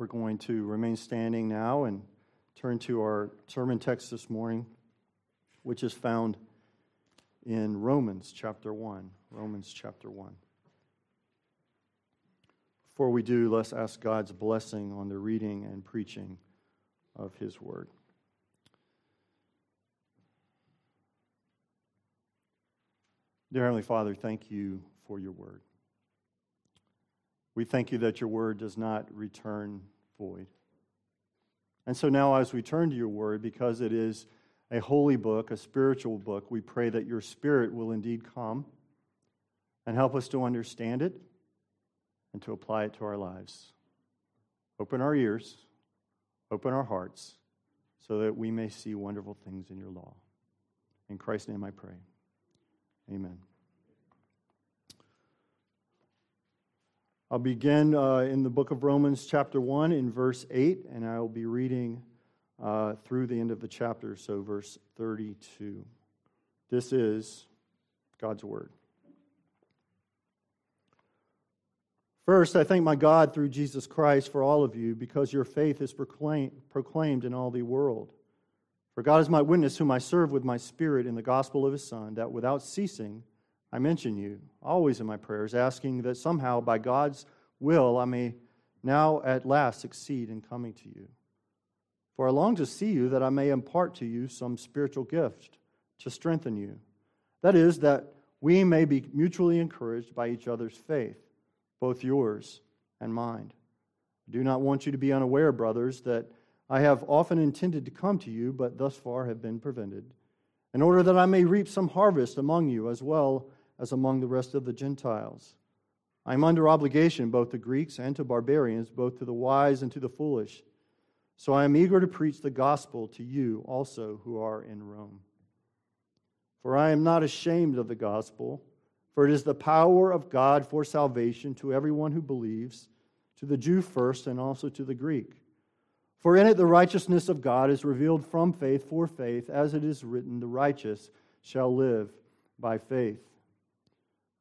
We're going to remain standing now and turn to our sermon text this morning, which is found in Romans chapter 1. Romans chapter 1. Before we do, let's ask God's blessing on the reading and preaching of His Word. Dear Heavenly Father, thank you for your Word. We thank you that your Word does not return void. And so now, as we turn to your Word, because it is a holy book, a spiritual book, we pray that your Spirit will indeed come and help us to understand it and to apply it to our lives. Open our ears, open our hearts, so that we may see wonderful things in your law. In Christ's name I pray. Amen. I'll begin uh, in the book of Romans, chapter 1, in verse 8, and I'll be reading uh, through the end of the chapter, so verse 32. This is God's word. First, I thank my God through Jesus Christ for all of you, because your faith is proclaimed, proclaimed in all the world. For God is my witness, whom I serve with my spirit in the gospel of his Son, that without ceasing I mention you always in my prayers, asking that somehow by God's will I may now at last succeed in coming to you. For I long to see you that I may impart to you some spiritual gift to strengthen you. That is, that we may be mutually encouraged by each other's faith both yours and mine. I do not want you to be unaware, brothers, that I have often intended to come to you, but thus far have been prevented, in order that I may reap some harvest among you as well as among the rest of the Gentiles. I am under obligation both to Greeks and to barbarians, both to the wise and to the foolish. So I am eager to preach the gospel to you also who are in Rome. For I am not ashamed of the gospel for it is the power of God for salvation to everyone who believes, to the Jew first and also to the Greek. For in it the righteousness of God is revealed from faith for faith, as it is written, the righteous shall live by faith.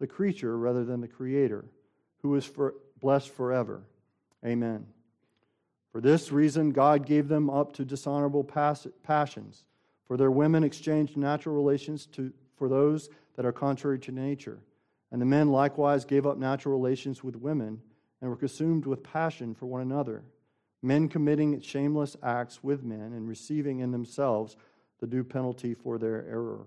the creature rather than the Creator, who is for, blessed forever. Amen. For this reason, God gave them up to dishonorable passions. For their women exchanged natural relations to, for those that are contrary to nature and the men likewise gave up natural relations with women and were consumed with passion for one another, men committing shameless acts with men and receiving in themselves the due penalty for their error.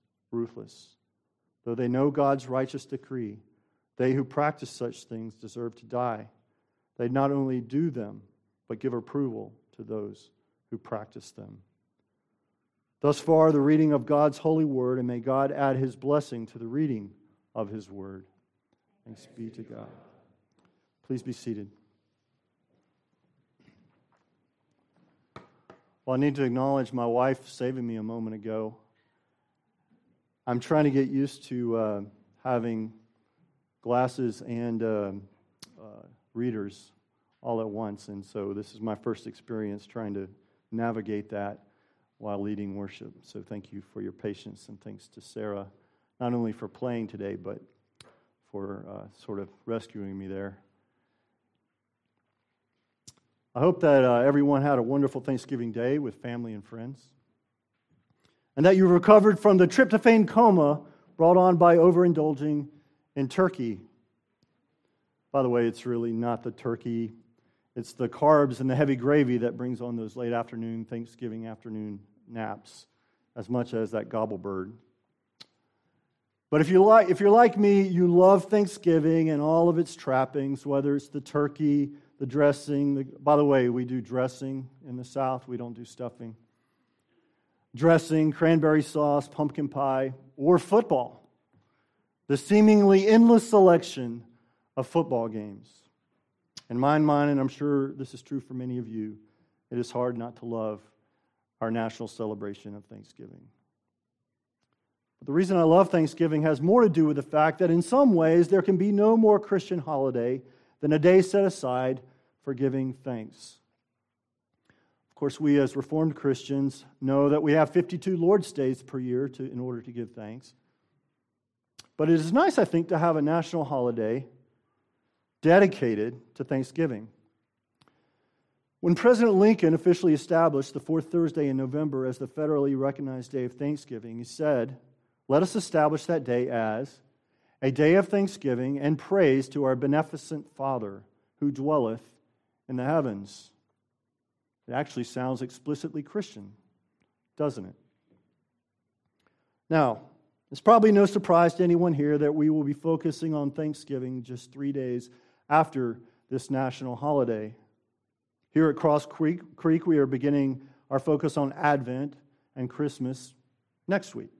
ruthless. Though they know God's righteous decree, they who practice such things deserve to die. They not only do them, but give approval to those who practice them. Thus far, the reading of God's holy word, and may God add his blessing to the reading of his word. Thanks be to God. Please be seated. Well, I need to acknowledge my wife saving me a moment ago. I'm trying to get used to uh, having glasses and uh, uh, readers all at once, and so this is my first experience trying to navigate that while leading worship. So thank you for your patience and thanks to Sarah, not only for playing today, but for uh, sort of rescuing me there. I hope that uh, everyone had a wonderful Thanksgiving day with family and friends, and that you recovered from the tryptophan coma brought on by overindulging in turkey. By the way, it's really not the turkey, it's the carbs and the heavy gravy that brings on those late afternoon, Thanksgiving afternoon naps, as much as that gobble bird. But if, you like, if you're like me, you love Thanksgiving and all of its trappings, whether it's the turkey, the dressing. The, by the way, we do dressing in the South, we don't do stuffing. Dressing, cranberry sauce, pumpkin pie, or football. The seemingly endless selection of football games. In my mind, and I'm sure this is true for many of you, it is hard not to love our national celebration of Thanksgiving. But the reason I love Thanksgiving has more to do with the fact that in some ways there can be no more Christian holiday than a day set aside for giving thanks. Of course, we as Reformed Christians know that we have 52 Lord's Days per year to, in order to give thanks. But it is nice, I think, to have a national holiday dedicated to Thanksgiving. When President Lincoln officially established the fourth Thursday in November as the federally recognized day of Thanksgiving, he said, Let us establish that day as a day of thanksgiving and praise to our beneficent Father who dwelleth in the heavens. It actually sounds explicitly Christian, doesn't it? Now, it's probably no surprise to anyone here that we will be focusing on Thanksgiving just three days after this national holiday. Here at Cross Creek, Creek, we are beginning our focus on Advent and Christmas next week.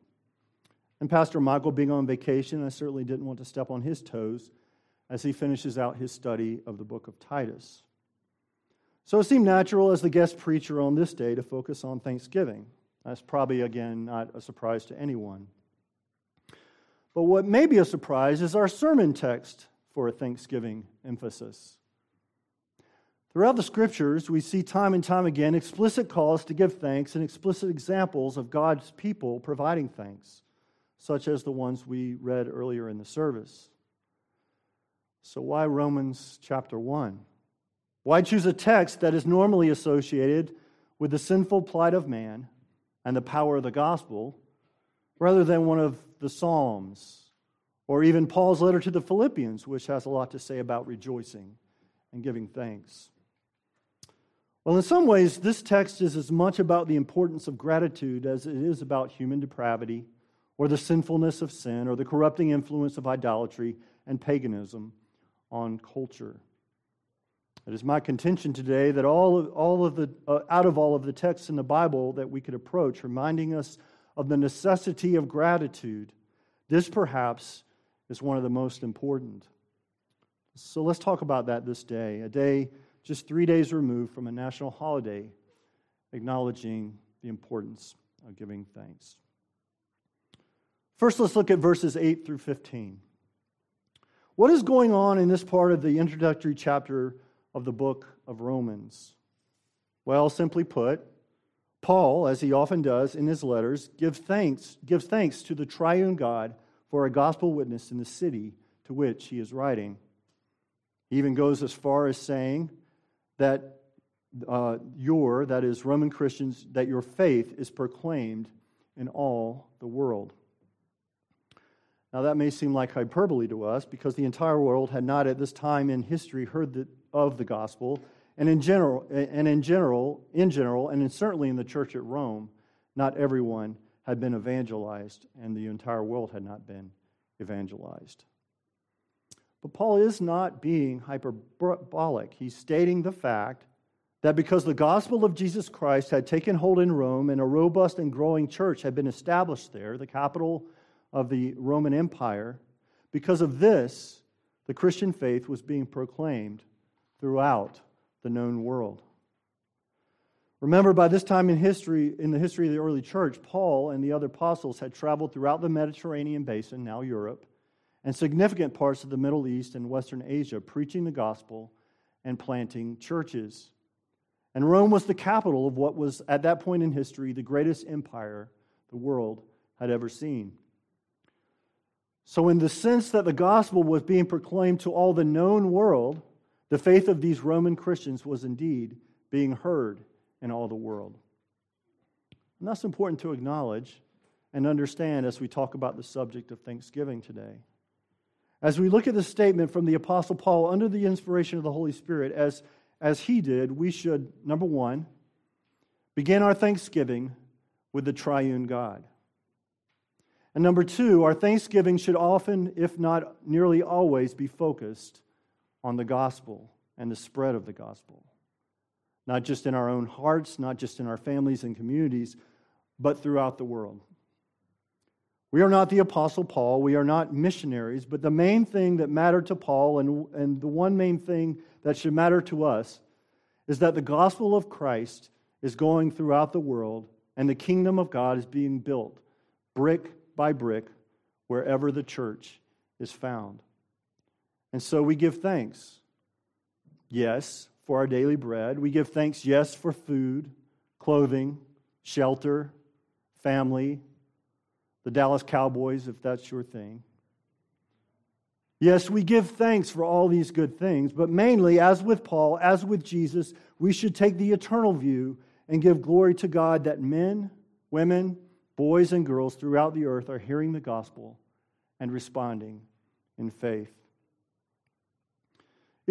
And Pastor Michael, being on vacation, I certainly didn't want to step on his toes as he finishes out his study of the book of Titus. So it seemed natural as the guest preacher on this day to focus on Thanksgiving. That's probably, again, not a surprise to anyone. But what may be a surprise is our sermon text for a Thanksgiving emphasis. Throughout the scriptures, we see time and time again explicit calls to give thanks and explicit examples of God's people providing thanks, such as the ones we read earlier in the service. So, why Romans chapter 1? Why choose a text that is normally associated with the sinful plight of man and the power of the gospel rather than one of the Psalms or even Paul's letter to the Philippians, which has a lot to say about rejoicing and giving thanks? Well, in some ways, this text is as much about the importance of gratitude as it is about human depravity or the sinfulness of sin or the corrupting influence of idolatry and paganism on culture. It is my contention today that all of, all of the, uh, out of all of the texts in the Bible that we could approach, reminding us of the necessity of gratitude, this perhaps is one of the most important. So let's talk about that this day, a day just three days removed from a national holiday, acknowledging the importance of giving thanks. First, let's look at verses 8 through 15. What is going on in this part of the introductory chapter of the book of Romans? Well, simply put, Paul, as he often does in his letters, gives thanks, gives thanks to the triune God for a gospel witness in the city to which he is writing. He even goes as far as saying that uh, your, that is, Roman Christians, that your faith is proclaimed in all the world. Now, that may seem like hyperbole to us because the entire world had not at this time in history heard the, of the gospel. And in general, and in general, in general, and in, certainly in the church at Rome, not everyone had been evangelized, and the entire world had not been evangelized. But Paul is not being hyperbolic. He's stating the fact that because the gospel of Jesus Christ had taken hold in Rome and a robust and growing church had been established there, the capital of the Roman Empire, because of this, the Christian faith was being proclaimed throughout the known world. Remember, by this time in history, in the history of the early church, Paul and the other apostles had traveled throughout the Mediterranean basin, now Europe, and significant parts of the Middle East and Western Asia, preaching the gospel and planting churches. And Rome was the capital of what was, at that point in history, the greatest empire the world had ever seen. So, in the sense that the gospel was being proclaimed to all the known world, the faith of these Roman Christians was indeed being heard in all the world. And that's important to acknowledge and understand as we talk about the subject of Thanksgiving today. As we look at the statement from the Apostle Paul under the inspiration of the Holy Spirit, as, as he did, we should, number one, begin our thanksgiving with the triune God. And number two, our thanksgiving should often, if not nearly always, be focused on the gospel and the spread of the gospel. Not just in our own hearts, not just in our families and communities, but throughout the world. We are not the Apostle Paul. We are not missionaries. But the main thing that mattered to Paul, and, and the one main thing that should matter to us, is that the gospel of Christ is going throughout the world and the kingdom of God is being built brick by brick wherever the church is found. And so we give thanks. Yes, for our daily bread. We give thanks, yes, for food, clothing, shelter, family, the Dallas Cowboys, if that's your thing. Yes, we give thanks for all these good things, but mainly, as with Paul, as with Jesus, we should take the eternal view and give glory to God that men, women, boys, and girls throughout the earth are hearing the gospel and responding in faith.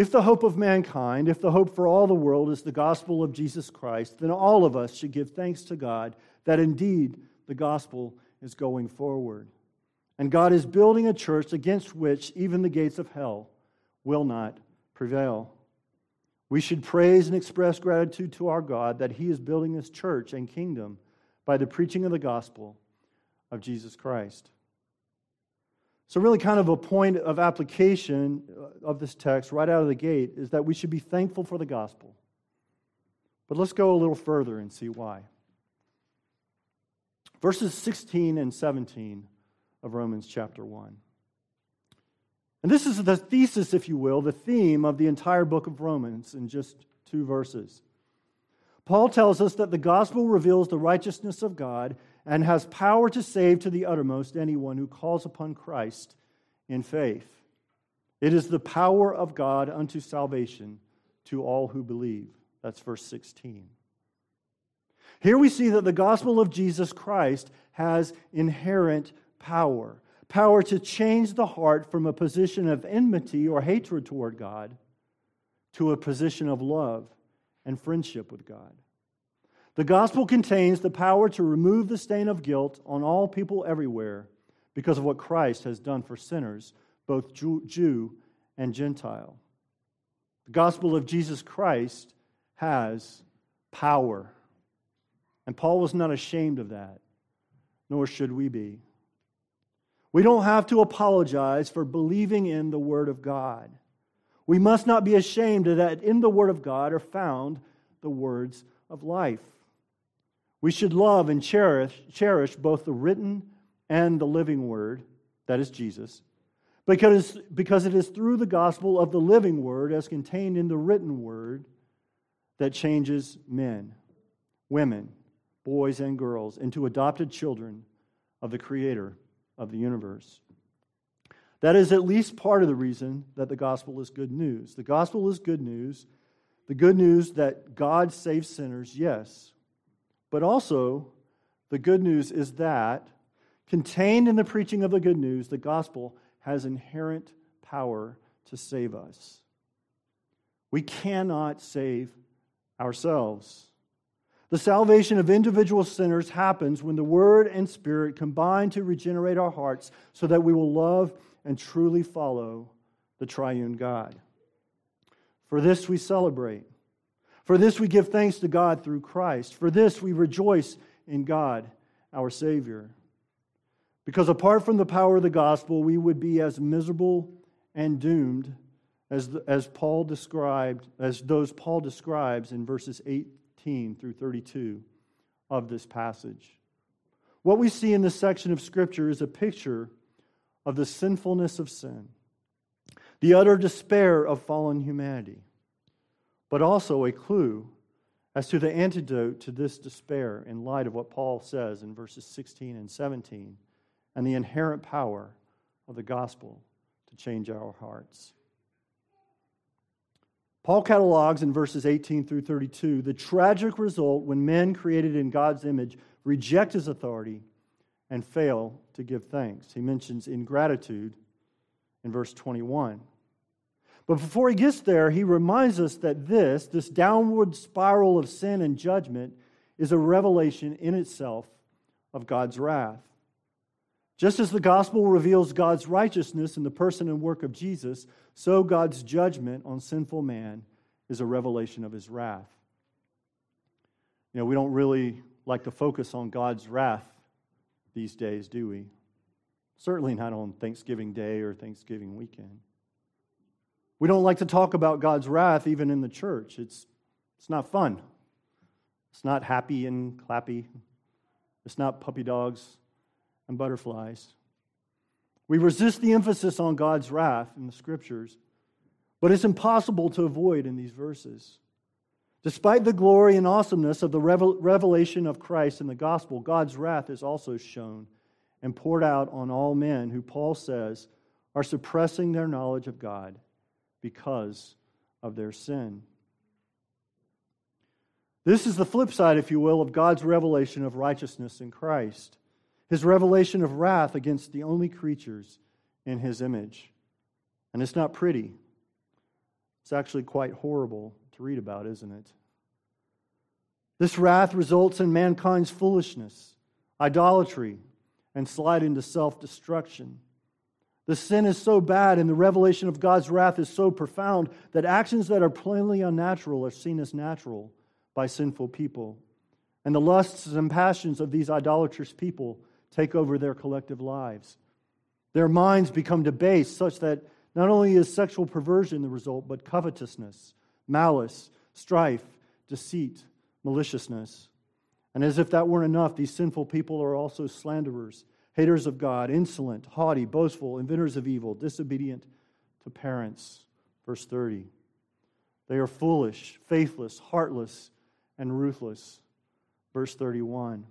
If the hope of mankind, if the hope for all the world is the gospel of Jesus Christ, then all of us should give thanks to God that indeed the gospel is going forward. And God is building a church against which even the gates of hell will not prevail. We should praise and express gratitude to our God that He is building this church and kingdom by the preaching of the gospel of Jesus Christ. So, really, kind of a point of application of this text right out of the gate is that we should be thankful for the gospel. But let's go a little further and see why verses 16 and 17 of Romans chapter 1. And this is the thesis, if you will, the theme of the entire book of Romans in just two verses. Paul tells us that the gospel reveals the righteousness of God and has power to save to the uttermost anyone who calls upon Christ in faith. It is the power of God unto salvation to all who believe. That's verse 16. Here we see that the gospel of Jesus Christ has inherent power power to change the heart from a position of enmity or hatred toward God to a position of love and friendship with God. The gospel contains the power to remove the stain of guilt on all people everywhere because of what Christ has done for sinners, both Jew and Gentile. The gospel of Jesus Christ has power. And Paul was not ashamed of that, nor should we be. We don't have to apologize for believing in the Word of God. We must not be ashamed that in the Word of God are found the words of life. We should love and cherish, cherish both the written and the living Word, that is Jesus, because, because it is through the gospel of the living Word, as contained in the written Word, that changes men, women, boys and girls, into adopted children of the Creator of the universe. That is at least part of the reason that the gospel is good news. The gospel is good news. The good news that God saves sinners, yes. But also, the good news is that, contained in the preaching of the good news, the gospel has inherent power to save us. We cannot save ourselves. The salvation of individual sinners happens when the Word and Spirit combine to regenerate our hearts so that we will love and truly follow the triune God. For this we celebrate. For this we give thanks to God through Christ. For this we rejoice in God, our Savior. Because apart from the power of the gospel, we would be as miserable and doomed as, as Paul described, as those Paul describes in verses 18 through 32 of this passage. What we see in this section of Scripture is a picture of the sinfulness of sin, the utter despair of fallen humanity, but also a clue as to the antidote to this despair in light of what Paul says in verses 16 and 17 and the inherent power of the gospel to change our hearts. Paul catalogs in verses 18 through 32 the tragic result when men created in God's image reject his authority and fail to give thanks. He mentions ingratitude in verse 21. But before he gets there, he reminds us that this, this downward spiral of sin and judgment, is a revelation in itself of God's wrath. Just as the gospel reveals God's righteousness in the person and work of Jesus, so God's judgment on sinful man is a revelation of his wrath. You know, we don't really like to focus on God's wrath these days, do we? Certainly not on Thanksgiving Day or Thanksgiving weekend. We don't like to talk about God's wrath even in the church. It's, it's not fun. It's not happy and clappy. It's not puppy dogs and butterflies. We resist the emphasis on God's wrath in the scriptures, but it's impossible to avoid in these verses. Despite the glory and awesomeness of the revelation of Christ in the gospel, God's wrath is also shown and poured out on all men who, Paul says, are suppressing their knowledge of God because of their sin. This is the flip side, if you will, of God's revelation of righteousness in Christ his revelation of wrath against the only creatures in his image. And it's not pretty. It's actually quite horrible to read about, isn't it? This wrath results in mankind's foolishness, idolatry, and slide into self destruction. The sin is so bad and the revelation of God's wrath is so profound that actions that are plainly unnatural are seen as natural by sinful people. And the lusts and passions of these idolatrous people take over their collective lives. Their minds become debased such that not only is sexual perversion the result, but covetousness, malice, strife, deceit, maliciousness. And as if that weren't enough, these sinful people are also slanderers, haters of God, insolent, haughty, boastful, inventors of evil, disobedient to parents. Verse 30. They are foolish, faithless, heartless, and ruthless. Verse 31.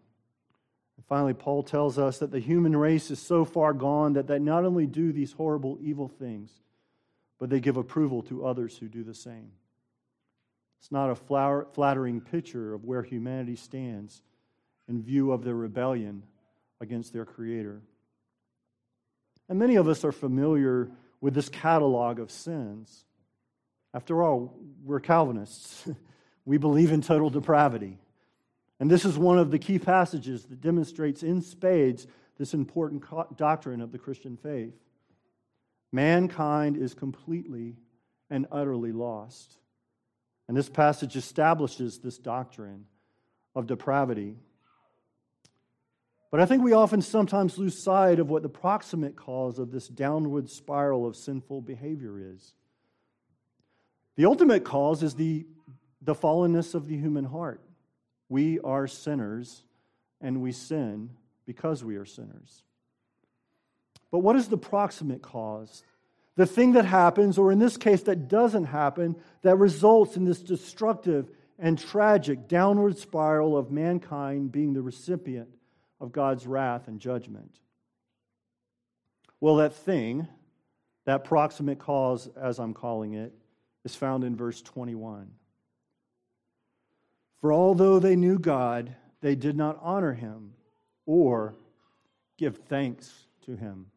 And finally, Paul tells us that the human race is so far gone that they not only do these horrible, evil things, but they give approval to others who do the same. It's not a flattering picture of where humanity stands in view of their rebellion against their Creator. And many of us are familiar with this catalog of sins. After all, we're Calvinists. we believe in total depravity. And this is one of the key passages that demonstrates in spades this important doctrine of the Christian faith. Mankind is completely and utterly lost. And this passage establishes this doctrine of depravity. But I think we often sometimes lose sight of what the proximate cause of this downward spiral of sinful behavior is. The ultimate cause is the, the fallenness of the human heart. We are sinners, and we sin because we are sinners. But what is the proximate cause? The thing that happens, or in this case, that doesn't happen, that results in this destructive and tragic downward spiral of mankind being the recipient of God's wrath and judgment. Well, that thing, that proximate cause, as I'm calling it, is found in verse 21. For although they knew God, they did not honor him or give thanks to him.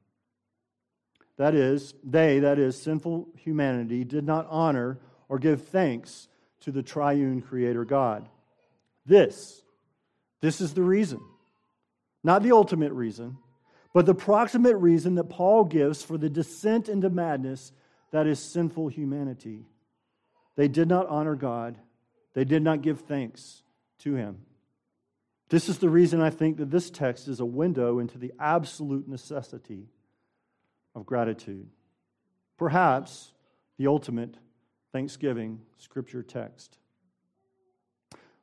That is, they, that is, sinful humanity, did not honor or give thanks to the triune Creator God. This, this is the reason. Not the ultimate reason, but the proximate reason that Paul gives for the descent into madness that is sinful humanity. They did not honor God they did not give thanks to him. This is the reason I think that this text is a window into the absolute necessity of gratitude. Perhaps the ultimate Thanksgiving scripture text.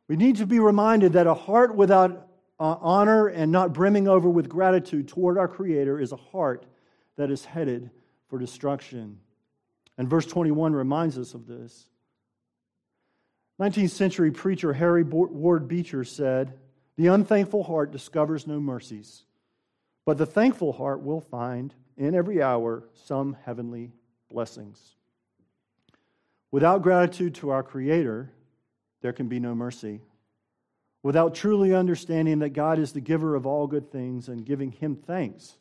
We need to be reminded that a heart without uh, honor and not brimming over with gratitude toward our Creator is a heart that is headed for destruction. And verse 21 reminds us of this. 19th century preacher Henry Ward Beecher said, The unthankful heart discovers no mercies, but the thankful heart will find in every hour some heavenly blessings. Without gratitude to our Creator, there can be no mercy. Without truly understanding that God is the giver of all good things and giving Him thanks,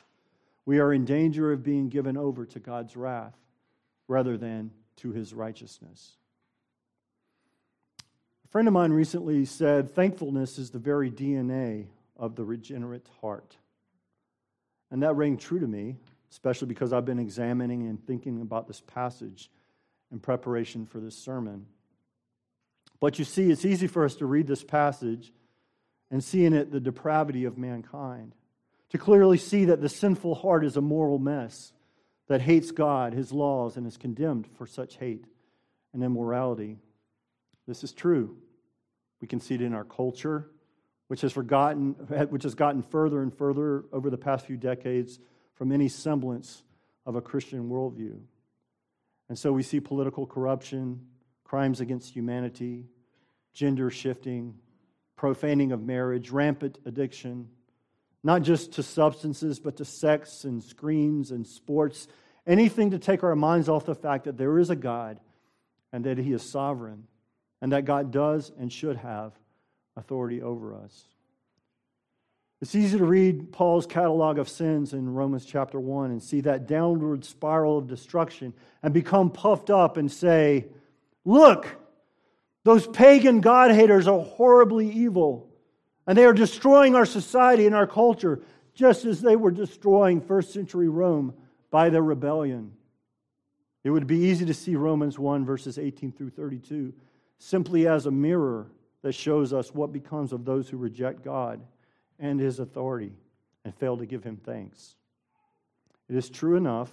we are in danger of being given over to God's wrath rather than to His righteousness. A friend of mine recently said, Thankfulness is the very DNA of the regenerate heart. And that rang true to me, especially because I've been examining and thinking about this passage in preparation for this sermon. But you see, it's easy for us to read this passage and see in it the depravity of mankind, to clearly see that the sinful heart is a moral mess that hates God, His laws, and is condemned for such hate and immorality. This is true. We can see it in our culture, which has forgotten, which has gotten further and further over the past few decades from any semblance of a Christian worldview. And so we see political corruption, crimes against humanity, gender shifting, profaning of marriage, rampant addiction, not just to substances, but to sex and screens and sports, anything to take our minds off the fact that there is a God and that He is sovereign and that God does and should have authority over us. It's easy to read Paul's catalog of sins in Romans chapter 1 and see that downward spiral of destruction and become puffed up and say, Look, those pagan God haters are horribly evil, and they are destroying our society and our culture just as they were destroying first century Rome by their rebellion. It would be easy to see Romans 1, verses 18 through 32 simply as a mirror that shows us what becomes of those who reject God and his authority and fail to give him thanks. It is true enough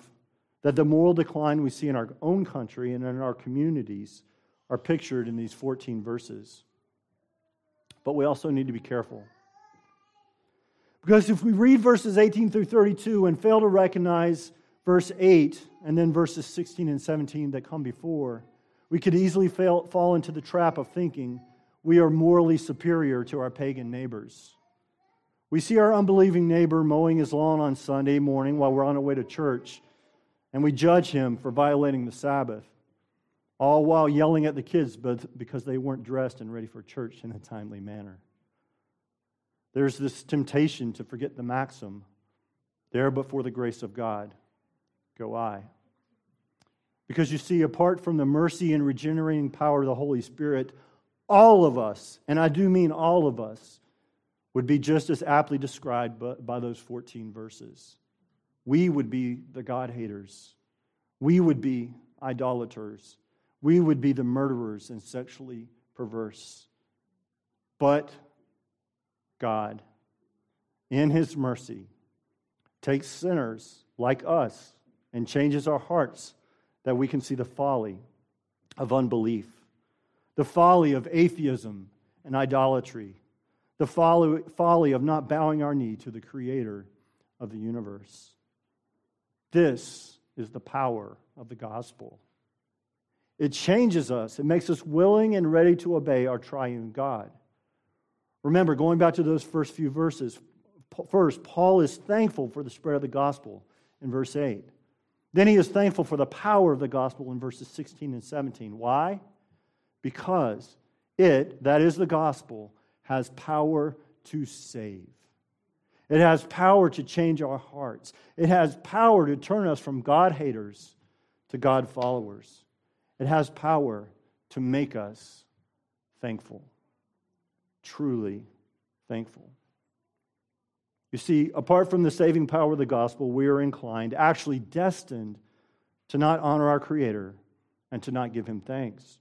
that the moral decline we see in our own country and in our communities are pictured in these 14 verses. But we also need to be careful. Because if we read verses 18 through 32 and fail to recognize verse 8 and then verses 16 and 17 that come before, we could easily fail, fall into the trap of thinking we are morally superior to our pagan neighbors. We see our unbelieving neighbor mowing his lawn on Sunday morning while we're on our way to church, and we judge him for violating the Sabbath, all while yelling at the kids because they weren't dressed and ready for church in a timely manner. There's this temptation to forget the maxim there but for the grace of God go I. Because you see, apart from the mercy and regenerating power of the Holy Spirit, all of us, and I do mean all of us, would be just as aptly described by those 14 verses. We would be the God haters. We would be idolaters. We would be the murderers and sexually perverse. But God, in His mercy, takes sinners like us and changes our hearts that we can see the folly of unbelief, the folly of atheism and idolatry, the folly, of not bowing our knee to the creator of the universe. This is the power of the gospel. It changes us, it makes us willing and ready to obey our triune God. Remember, going back to those first few verses, first, Paul is thankful for the spread of the gospel in verse 8. Then he is thankful for the power of the gospel in verses 16 and 17. Why? Because it, that is the gospel, has power to save. It has power to change our hearts. It has power to turn us from God haters to God followers. It has power to make us thankful, truly thankful. You see, apart from the saving power of the gospel, we are inclined, actually destined, to not honor our Creator and to not give Him thanks.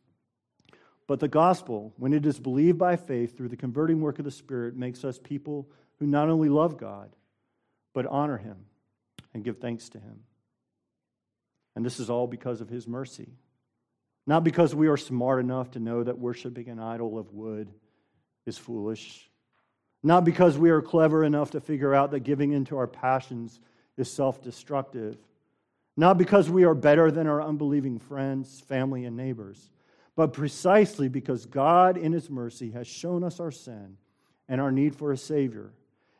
But the gospel, when it is believed by faith through the converting work of the Spirit, makes us people who not only love God, but honor Him and give thanks to Him. And this is all because of His mercy. Not because we are smart enough to know that worshiping an idol of wood is foolish not because we are clever enough to figure out that giving into our passions is self destructive. Not because we are better than our unbelieving friends, family, and neighbors. but precisely because God, in His mercy, has shown us our sin and our need for a Savior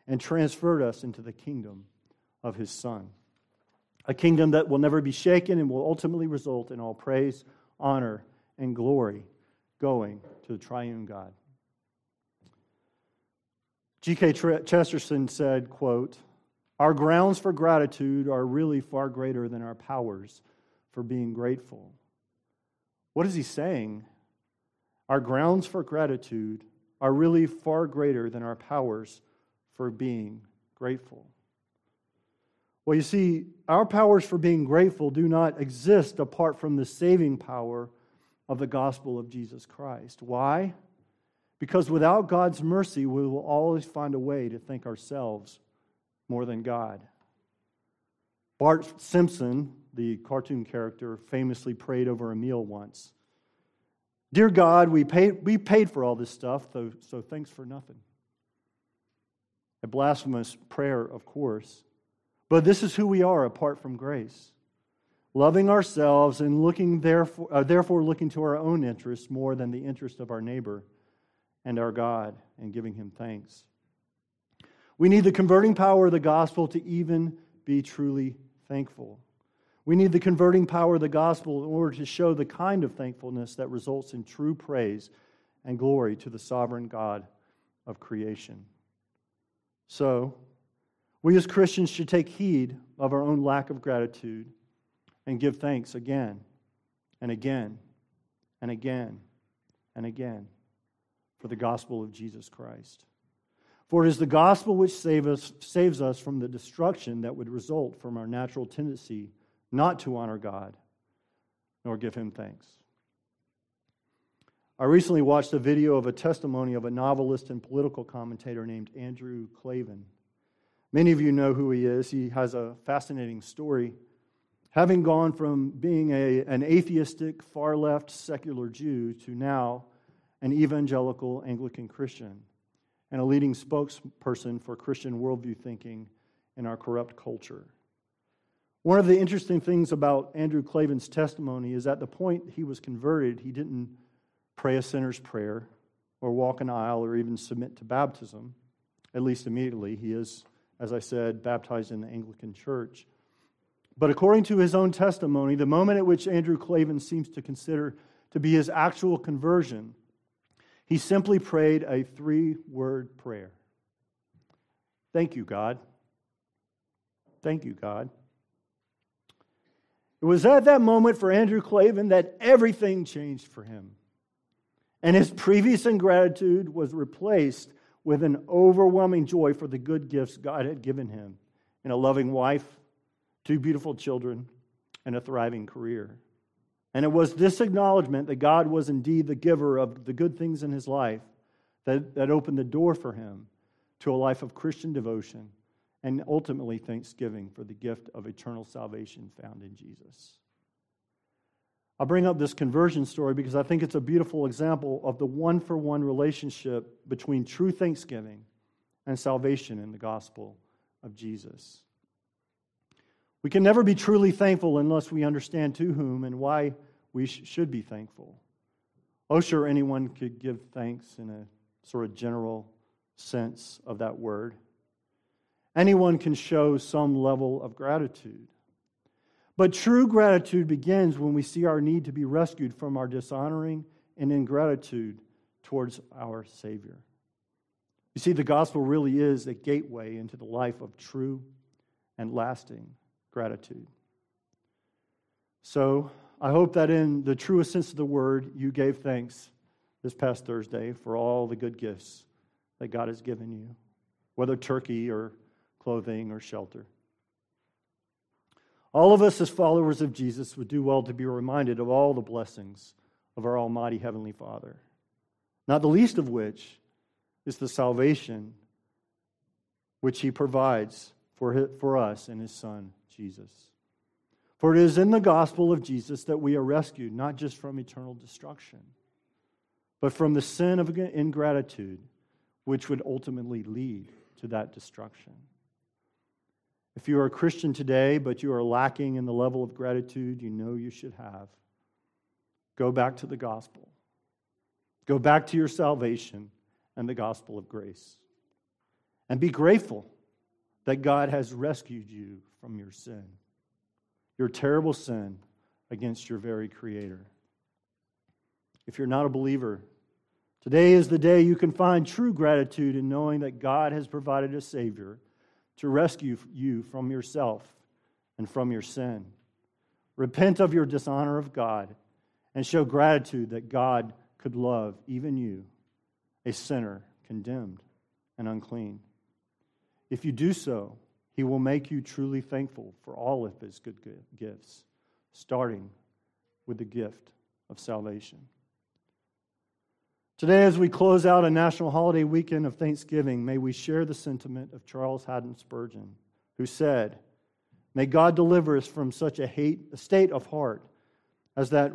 and transferred us into the kingdom of His Son. A kingdom that will never be shaken and will ultimately result in all praise, honor, and glory going to the triune God. G.K. Chesterton said, quote, Our grounds for gratitude are really far greater than our powers for being grateful. What is he saying? Our grounds for gratitude are really far greater than our powers for being grateful. Well, you see, our powers for being grateful do not exist apart from the saving power of the gospel of Jesus Christ. Why? Because without God's mercy, we will always find a way to think ourselves more than God. Bart Simpson, the cartoon character, famously prayed over a meal once Dear God, we paid, we paid for all this stuff, so, so thanks for nothing. A blasphemous prayer, of course. But this is who we are apart from grace. Loving ourselves and looking therefore, uh, therefore looking to our own interests more than the interest of our neighbor and our God and giving him thanks. We need the converting power of the gospel to even be truly thankful. We need the converting power of the gospel in order to show the kind of thankfulness that results in true praise and glory to the sovereign God of creation. So, we as Christians should take heed of our own lack of gratitude and give thanks again and again and again and again for the gospel of Jesus Christ. For it is the gospel which save us, saves us from the destruction that would result from our natural tendency not to honor God nor give him thanks. I recently watched a video of a testimony of a novelist and political commentator named Andrew Klavan. Many of you know who he is. He has a fascinating story. Having gone from being a, an atheistic, far left, secular Jew to now an evangelical Anglican Christian and a leading spokesperson for Christian worldview thinking in our corrupt culture. One of the interesting things about Andrew Klavan's testimony is at the point he was converted, he didn't pray a sinner's prayer or walk an aisle or even submit to baptism, at least immediately. He is, as I said, baptized in the Anglican Church. But according to his own testimony, the moment at which Andrew Klavan seems to consider to be his actual conversion he simply prayed a three word prayer Thank you, God. Thank you, God. It was at that moment for Andrew Klavan that everything changed for him. And his previous ingratitude was replaced with an overwhelming joy for the good gifts God had given him in a loving wife, two beautiful children, and a thriving career. And it was this acknowledgement that God was indeed the giver of the good things in his life that, that opened the door for him to a life of Christian devotion and ultimately thanksgiving for the gift of eternal salvation found in Jesus. I bring up this conversion story because I think it's a beautiful example of the one for one relationship between true thanksgiving and salvation in the gospel of Jesus. We can never be truly thankful unless we understand to whom and why we sh- should be thankful. Oh, sure, anyone could give thanks in a sort of general sense of that word. Anyone can show some level of gratitude. But true gratitude begins when we see our need to be rescued from our dishonoring and ingratitude towards our Savior. You see, the gospel really is a gateway into the life of true and lasting gratitude. So I hope that in the truest sense of the word, you gave thanks this past Thursday for all the good gifts that God has given you, whether turkey or clothing or shelter. All of us, as followers of Jesus, would do well to be reminded of all the blessings of our Almighty Heavenly Father, not the least of which is the salvation which He provides for, for us in His Son, Jesus. For it is in the gospel of Jesus that we are rescued, not just from eternal destruction, but from the sin of ingratitude, which would ultimately lead to that destruction. If you are a Christian today, but you are lacking in the level of gratitude you know you should have, Go back to the gospel. Go back to your salvation and the gospel of grace. And be grateful that God has rescued you from your sin, your terrible sin against your very Creator. If you're not a believer, today is the day you can find true gratitude in knowing that God has provided a Savior to rescue you from yourself and from your sin. Repent of your dishonor of God and show gratitude that God could love even you, a sinner condemned and unclean. If you do so, he will make you truly thankful for all of his good gifts, starting with the gift of salvation. Today, as we close out a national holiday weekend of Thanksgiving, may we share the sentiment of Charles Haddon Spurgeon, who said, May God deliver us from such a, hate, a state of heart as that,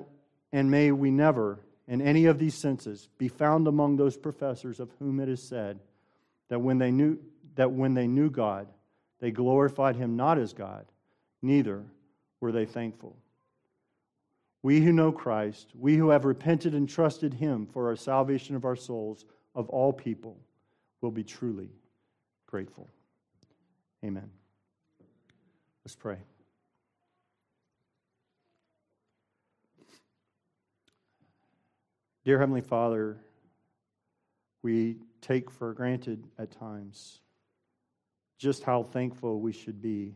and may we never, in any of these senses, be found among those professors of whom it is said that when they knew, that when they knew God, they glorified him not as God, neither were they thankful. We who know Christ, we who have repented and trusted him for our salvation of our souls, of all people, will be truly grateful. Amen. Let's pray. Dear Heavenly Father, we take for granted at times just how thankful we should be.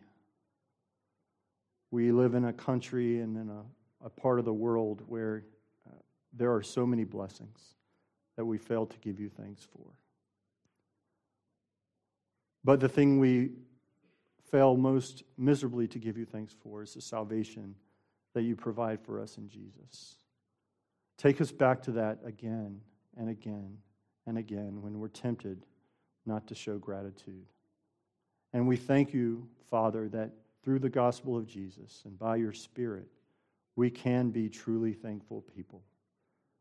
We live in a country and in a, a part of the world where uh, there are so many blessings that we fail to give you thanks for. But the thing we fail most miserably to give you thanks for is the salvation that you provide for us in Jesus. Take us back to that again and again and again when we're tempted not to show gratitude. And we thank you, Father, that through the gospel of Jesus and by your Spirit, we can be truly thankful people.